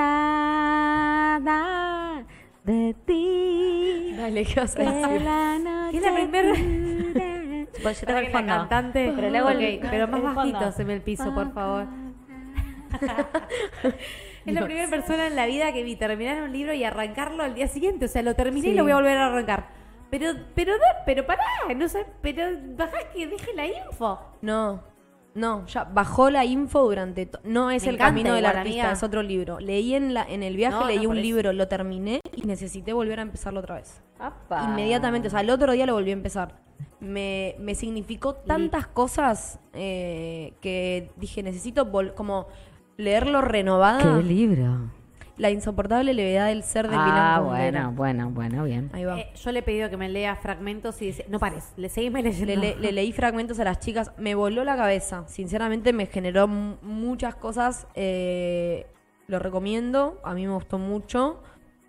de ti. Dale, ¿qué vas a de decir? la noche ¿Qué es la primera? Pura. Pues Para el fondo. cantante. Pero le hago el- pero más el bajito, se me el piso, por favor. Es la primera persona en la vida que vi terminar un libro y arrancarlo al día siguiente. O sea, lo terminé y lo voy a volver a arrancar. Pero, pero, pero pará, no sé, pero bajá que deje la info. No, no, ya bajó la info durante... to- No es Me el camino del artista, amiga. es otro libro. Leí en, la, en el viaje, No, leí no, un eso. libro, lo terminé y necesité volver a empezarlo otra vez. Apa. Inmediatamente, o sea, el otro día lo volví a empezar. Me, me significó tantas cosas eh, que dije, necesito como leerlo renovada. ¿Qué libro? La insoportable levedad del ser de Ah, Milán bueno, bueno, bueno, bien. Ahí va. Eh, yo le he pedido que me lea fragmentos y dice, no pares, le seguime leyendo. Le, le- le leí fragmentos a las chicas, me voló la cabeza. Sinceramente me generó muchas cosas. eh, lo recomiendo, a mí me gustó mucho.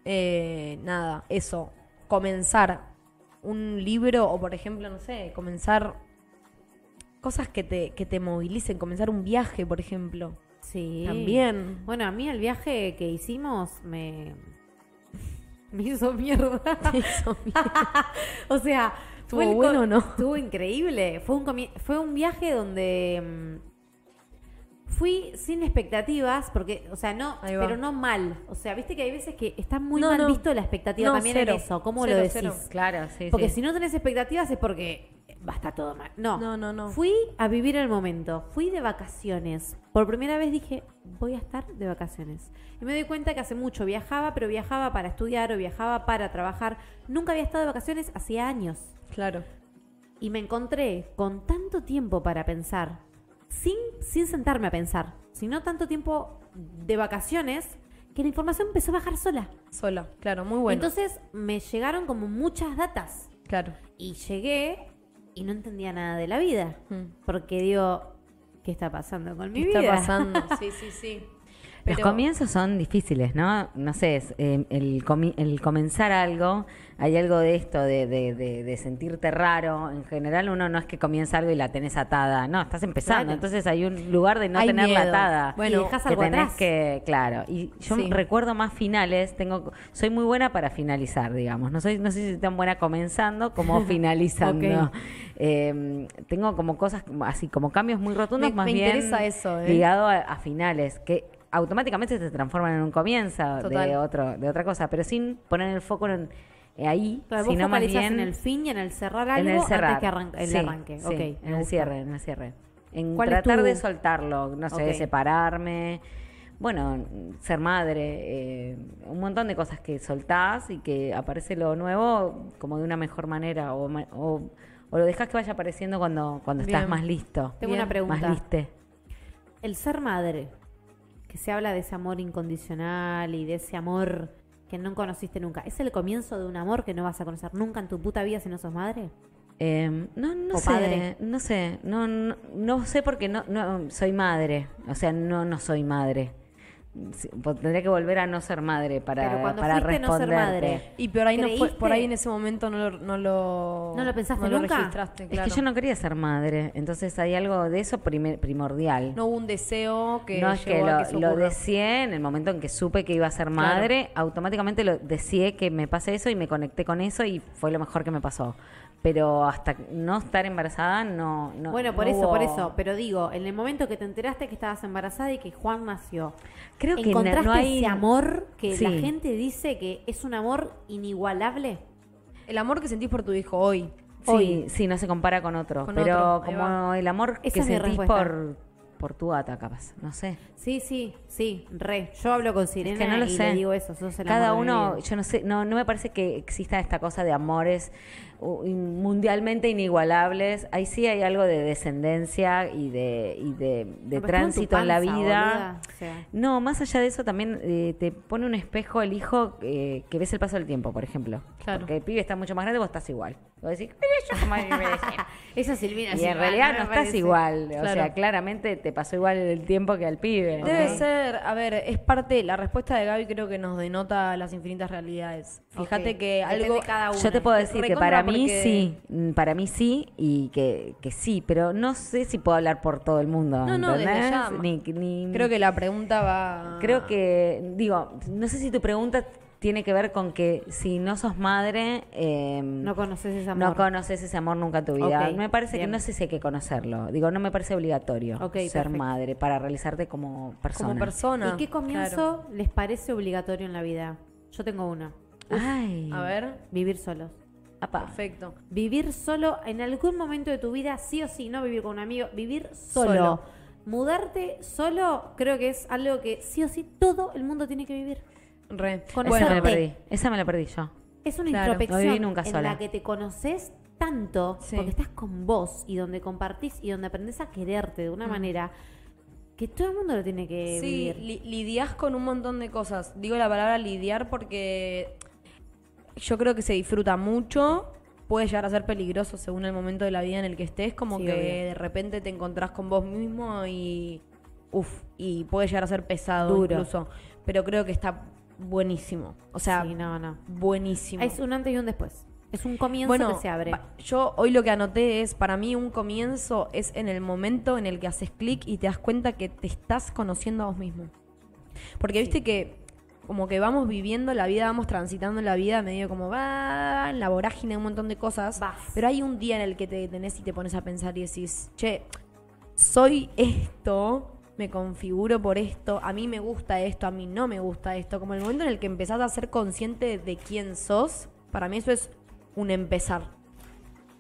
Eh, nada, eso. Comenzar un libro o, por ejemplo, no sé, comenzar cosas que te, que te movilicen. Comenzar un viaje, por ejemplo. Sí. También. Bueno, a mí el viaje que hicimos me, me hizo mierda. Eso, o sea, ¿Estuvo el co- bueno o no? Estuvo increíble. Fue un, fue un viaje donde mm, fui sin expectativas, porque, o sea, no, pero no mal. O sea, viste que hay veces que está muy No, mal no. visto la expectativa No, también cero. en eso. ¿Cómo Cero, lo decís? cero. Claro, sí, Porque sí. si no tenés expectativas es porque va a estar todo mal. No. No, no, no. Fui a vivir el momento. Fui de vacaciones. Por primera vez dije, voy a estar de vacaciones. Y me doy cuenta que hace mucho viajaba, pero viajaba para estudiar o viajaba para trabajar. Nunca había estado de vacaciones hacía años. Claro. Y me encontré con tanto tiempo para pensar, sin, sin sentarme a pensar, sino tanto tiempo de vacaciones, que la información empezó a bajar sola. Sola, claro, muy bueno. Entonces me llegaron como muchas datas. claro. Y llegué y no entendía nada de la vida. Mm. Porque digo, ¿qué está pasando con mi ¿Qué vida? está pasando? Sí, sí, sí. Los comienzos son difíciles, ¿no? No sé, es, eh, el, comi- el comenzar algo, hay algo de esto, de, de- de- de sentirte raro. En general uno no es que comienza algo y la tenés atada, no, estás empezando. Claro. Entonces hay un lugar de no Hay tenerla miedo. atada. Bueno, Y dejás que algo tenés atrás. que, claro. Y yo Sí. recuerdo más finales, tengo, soy muy buena para finalizar, digamos. No soy, no sé si soy tan buena comenzando como finalizando. Eh, tengo como cosas así, como cambios muy rotundos, Me- más me bien interesa eso, ¿eh? ligado a, a finales, que automáticamente se transforman en un comienzo Total. de otro, de otra cosa, pero sin poner el foco en eh, ahí, Claro, vos sino más bien en el fin y en el cerrar algo en el cerrar. antes que arranque, el Sí, arranque. sí, en el gusta. cierre, en el cierre. En ¿Cuál es tratar de soltarlo, no sé, Ok. separarme. Bueno, ser madre, eh, un montón de cosas que soltás y que aparece lo nuevo como de una mejor manera o, o, o lo dejas que vaya apareciendo cuando, cuando estás más listo. Tengo Bien. una pregunta. Más liste. El ser madre, que se habla de ese amor incondicional y de ese amor que no conociste nunca, ¿es el comienzo de un amor que no vas a conocer nunca en tu puta vida si no sos madre? Eh, no, no sé, padre. no sé, no, no, no sé porque no, no soy madre, o sea, no, no soy madre. Sí, po- Tendría que volver a no ser madre para, Pero cuando para fuiste no ser responderte. madre, Y por ahí, no fue, por ahí en ese momento no lo... No lo, ¿No lo pensaste no lo nunca? registraste, Es que yo no quería ser madre, entonces hay algo de eso primer- primordial. No hubo un deseo que no es que lo, que lo deseé en el momento en que supe que iba a ser madre, automáticamente lo deseé que me pase eso y me conecté con eso y fue lo mejor que me pasó. Pero hasta no estar embarazada no... no bueno, por no eso, hubo- por eso. Pero digo, en el momento que te enteraste que estabas embarazada y que Juan nació, Creo que no- ¿encontraste no hay... ese amor que la gente dice que es un amor inigualable? El amor que sentís por tu hijo hoy. Sí, Hoy. sí, no se compara con otro. Con pero otro, como el amor Esa que sentís por, por tu gata, capaz. No sé. Sí, sí, sí, re. Yo hablo con Sirena que no lo y sé. le digo eso, sos el Cada amor uno, yo no sé, no, no me parece que exista esta cosa de amores mundialmente inigualables. Ahí sí hay algo de descendencia y de, y de, de No, estuvo en tránsito en la panza, vida. O sea, No, más allá de eso también eh, te pone un espejo el hijo eh, que ves el paso del tiempo, por ejemplo. Claro. Porque el pibe está mucho más grande, vos estás igual. Vos decís, "Pero yo como me decía". Esa Silvina Y en realidad me no estás parece. igual. O Claro. sea, claramente te pasó igual el tiempo que al pibe. Debe ¿no? ser, a ver, es parte, la respuesta de Gaby creo que nos denota las infinitas realidades. Fíjate Ok, que depende algo... cada uno. Yo te puedo decir que Recontra para mí porque- sí, mm, para mí sí y que, que sí, pero no sé si puedo hablar por todo el mundo. No, no, desde ¿entendés? ya. Ni- ni- Creo que la pregunta va... Creo que, digo, no sé si tu pregunta tiene que ver con que si no sos madre, eh, No conoces ese amor. no conoces ese amor nunca en tu vida. Ok, me parece bien. que no sé si hay que conocerlo. Digo, no me parece obligatorio ser perfecto. madre para realizarte como persona. Como persona. ¿Y qué comienzo claro. les parece obligatorio en la vida? Yo tengo uno. Ay, A ver, Vivir solos. Perfecto. Vivir solo en algún momento de tu vida, sí o sí, no vivir con un amigo, vivir solo. Solo. Mudarte solo, creo que es algo que sí o sí todo el mundo tiene que vivir. Re. Con Esa esa me la perdí. Esa me la perdí yo. Es una Claro, introspección no en la que te conoces tanto, Sí. porque estás con vos y donde compartís y donde aprendes a quererte de una manera que todo el mundo lo tiene que Sí, vivir. li- lidias con un montón de cosas. Digo la palabra lidiar porque yo creo que se disfruta mucho. Puede llegar a ser peligroso según el momento de la vida en el que estés. Como Sí, que obvio. de repente te encontrás con vos mismo y. Uf, y puede llegar a ser pesado Duro. incluso. Pero creo que está buenísimo. O sea, Sí, no, no. buenísimo. Es un antes y un después. Es un comienzo Bueno, que se abre. yo hoy lo que anoté es, para mí un comienzo es en el momento en el que haces clic y te das cuenta que te estás conociendo a vos mismo. Porque viste que como que vamos viviendo la vida, vamos transitando la vida medio como va en la vorágine de un montón de cosas. Vas. Pero hay un día en el que te detenés y te pones a pensar y decís, che, soy esto, me configuro por esto, a mí me gusta esto, a mí no me gusta esto. Como el momento en el que empezás a ser consciente de quién sos, para mí eso es un empezar.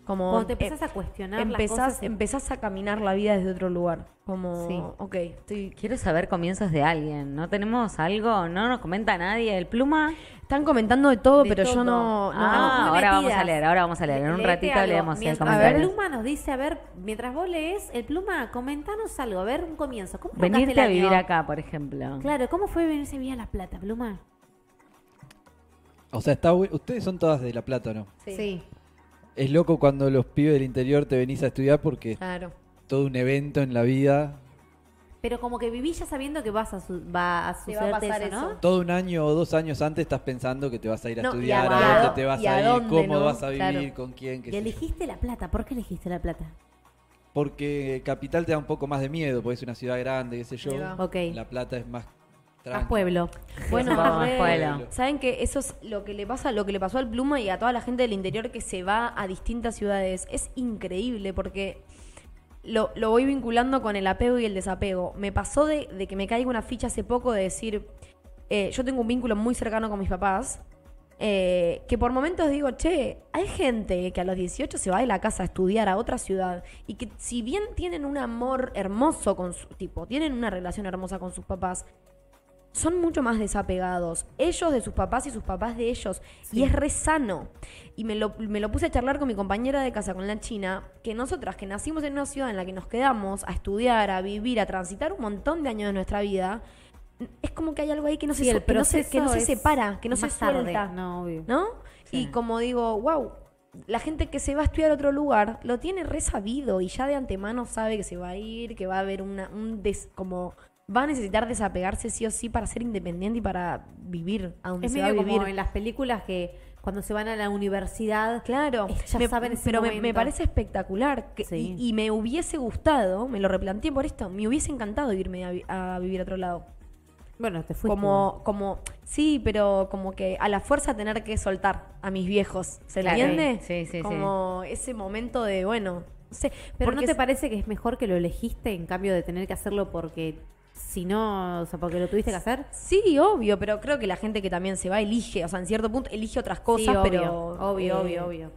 Como Cuando te eh, empezás a cuestionar las empezás, cosas, empezás a caminar la vida desde otro lugar. Como, Sí. ok, estoy... Quiero saber comienzos de alguien. ¿No tenemos algo? ¿No nos comenta nadie? ¿El pluma? Están comentando de todo, De pero yo no... no- Ah, muy ahora vamos a leer, ahora vamos a leer. En un ratito algo. leemos el comentario. El Pluma nos dice, a ver, mientras vos lees, el Pluma, comentanos algo, a ver, un comienzo. ¿Cómo Venirte el a vivir acá, por ejemplo. Claro, ¿cómo fue venirse a vivir a La Plata, Pluma? O sea, está ustedes son todas de La Plata, ¿o ¿no? Sí. Es loco cuando los pibes del interior te venís a estudiar porque es todo un evento en la vida. Pero como que vivís ya sabiendo que vas a su- va a Te va a sucederte pasar eso, ¿no? eso. Todo un año o dos años antes estás pensando que te vas a ir a No, estudiar, a- dónde te vas a, ir, dónde, cómo ¿no? vas a vivir, Claro. con quién, qué Y sé yo. elegiste La Plata. ¿Por qué elegiste La Plata? Porque Capital te da un poco más de miedo, porque es una ciudad grande, qué sé yo. Ok. La Plata es más Más pueblo. Bueno, más pueblo. saben que eso es lo que le pasa, lo que le pasó al Pluma y a toda la gente del interior que se va a distintas ciudades. Es increíble porque lo, lo voy vinculando con el apego y el desapego. Me pasó de, de que me caiga una ficha hace poco de decir, eh, yo tengo un vínculo muy cercano con mis papás. eh, que por momentos digo, che, hay gente que a los 18 se va de la casa a estudiar a otra ciudad y que si bien tienen un amor hermoso con su tipo, tienen una relación hermosa con sus papás, son mucho más desapegados. Ellos de sus papás y sus papás de ellos. Y es re sano. Y me lo, me lo puse a charlar con mi compañera de casa, con la china, que nosotras que nacimos en una ciudad en la que nos quedamos a estudiar, a vivir, a transitar un montón de años de nuestra vida, es como que hay algo ahí que no, Sí, se, que no se, que no se separa, que no se tarde. suelta. No, obvio. ¿no? Y como digo, wow, la gente que se va a estudiar a otro lugar lo tiene re sabido y ya de antemano sabe que se va a ir, que va a haber una, un des, como va a necesitar desapegarse sí o sí para ser independiente y para vivir a donde Es se va a medio vivir. como en las películas que cuando se van a la universidad. Claro, ya me- saben ese pero me, parece espectacular que- Sí. y, y me hubiese gustado, me lo replanteé por esto, me hubiese encantado irme a, vi- a vivir a otro lado. Bueno, te fuiste. como, como, sí, pero como que a la fuerza tener que soltar a mis viejos, ¿se Claro. entiende? Sí, sí, sí. Como ese momento de, bueno, no sé, Pero ¿no te es- parece que es mejor que lo elegiste en cambio de tener que hacerlo porque si no, o sea, porque lo tuviste que hacer? Sí, obvio, pero creo que la gente que también se va elige, o sea, en cierto punto elige otras cosas, Sí, obvio, pero... obvio, eh, obvio, obvio.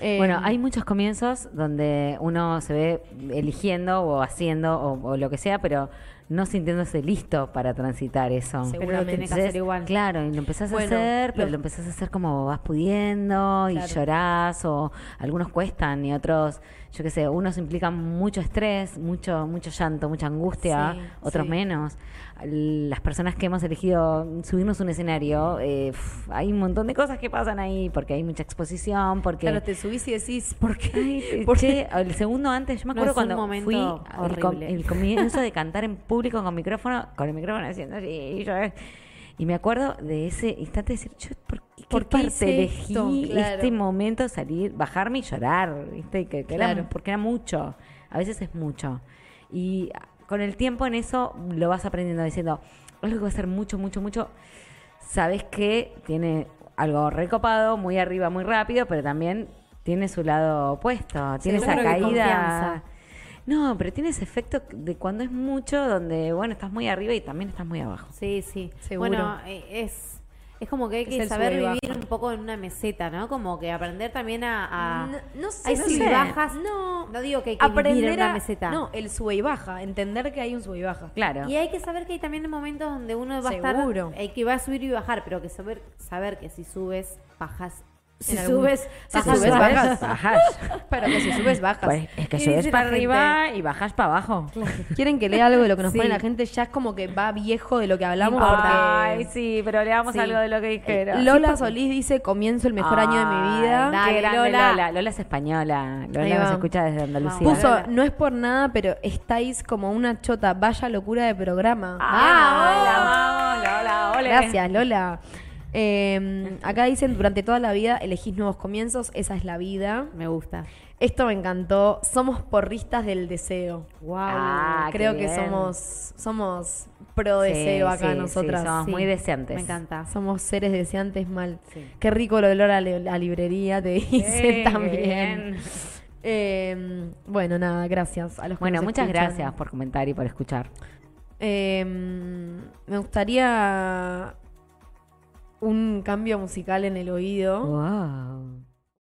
eh, Bueno, hay muchos comienzos donde uno se ve eligiendo o haciendo o, o lo que sea, pero no sintiéndose listo para transitar eso. Lo tenés que hacer igual. Claro, y lo empezás a Bueno, hacer, pero los- lo empezás a hacer como vas pudiendo y llorás o algunos cuestan y otros, yo qué sé, unos implican mucho estrés, mucho mucho llanto, mucha angustia, Sí, otros sí. menos. Las personas que hemos elegido subirnos un escenario, eh, pf, hay un montón de cosas que pasan ahí porque hay mucha exposición, porque... Claro, te subís y decís, ¿por qué? ¿Por che, el segundo antes, yo me acuerdo cuando fui el, com- el comienzo de cantar en público con micrófono, con el micrófono haciendo así, y yo, eh, y me acuerdo de ese instante de decir, yo, ¿por qué, ¿Por qué parte elegí esto? Claro. este momento salir, bajarme y llorar, ¿viste? Que, que era- porque era mucho, a veces es mucho. Y con el tiempo en eso lo vas aprendiendo diciendo, algo que va a ser mucho, mucho, mucho, sabes que tiene algo recopado, muy arriba, muy rápido, pero también tiene su lado opuesto, tiene esa caída. No, pero tiene ese efecto de cuando es mucho, donde, bueno, estás muy arriba y también estás muy abajo. Sí, sí. Seguro. Bueno, eh, es, es como que hay que saber vivir un poco en una meseta, ¿no? Como que aprender también a... a- No, no sé hay sub y bajas. No, No digo que hay que vivir en una a- meseta. No, el sube y baja, entender que hay un sube y baja. Claro. Y hay que saber que hay también momentos donde uno va a Seguro. estar, hay que va a subir y bajar, pero que saber, saber que si subes, bajas, si algún- subes, si bajas, subes, bajas. Pero que si subes, bajas. Pues es que ¿Qué subes para arriba y bajas para abajo. Quieren que lea algo de lo que nos Sí. pone la gente, ya es como que va viejo de lo que hablamos. Ay, porque sí, pero leamos Sí. algo de lo que dijeron. Lola Solís dice, comienzo el mejor año de mi vida. Dale, Lola. Lola. Lola. es española. Lola nos escucha desde Andalucía. Vamos. Puso, no es por nada, pero estáis como una chota, vaya locura de programa. Ah, hola, vamos, Lola, ole. Gracias, Lola. Eh, acá dicen, durante toda la vida elegís nuevos comienzos, esa es la vida. Me gusta. Esto me encantó, somos porristas del deseo. Wow. Ah, Creo qué que bien. somos, somos pro Sí, deseo acá sí, nosotras. sí, somos Sí, muy deseantes. Me encanta. Somos seres deseantes mal. Sí. Qué rico el olor a la, librería, te dicen Sí, también. bien. Eh, bueno, nada, gracias a los que Bueno, nos muchas escuchan. gracias por comentar y por escuchar. Eh, me gustaría un cambio musical en el oído. Wow.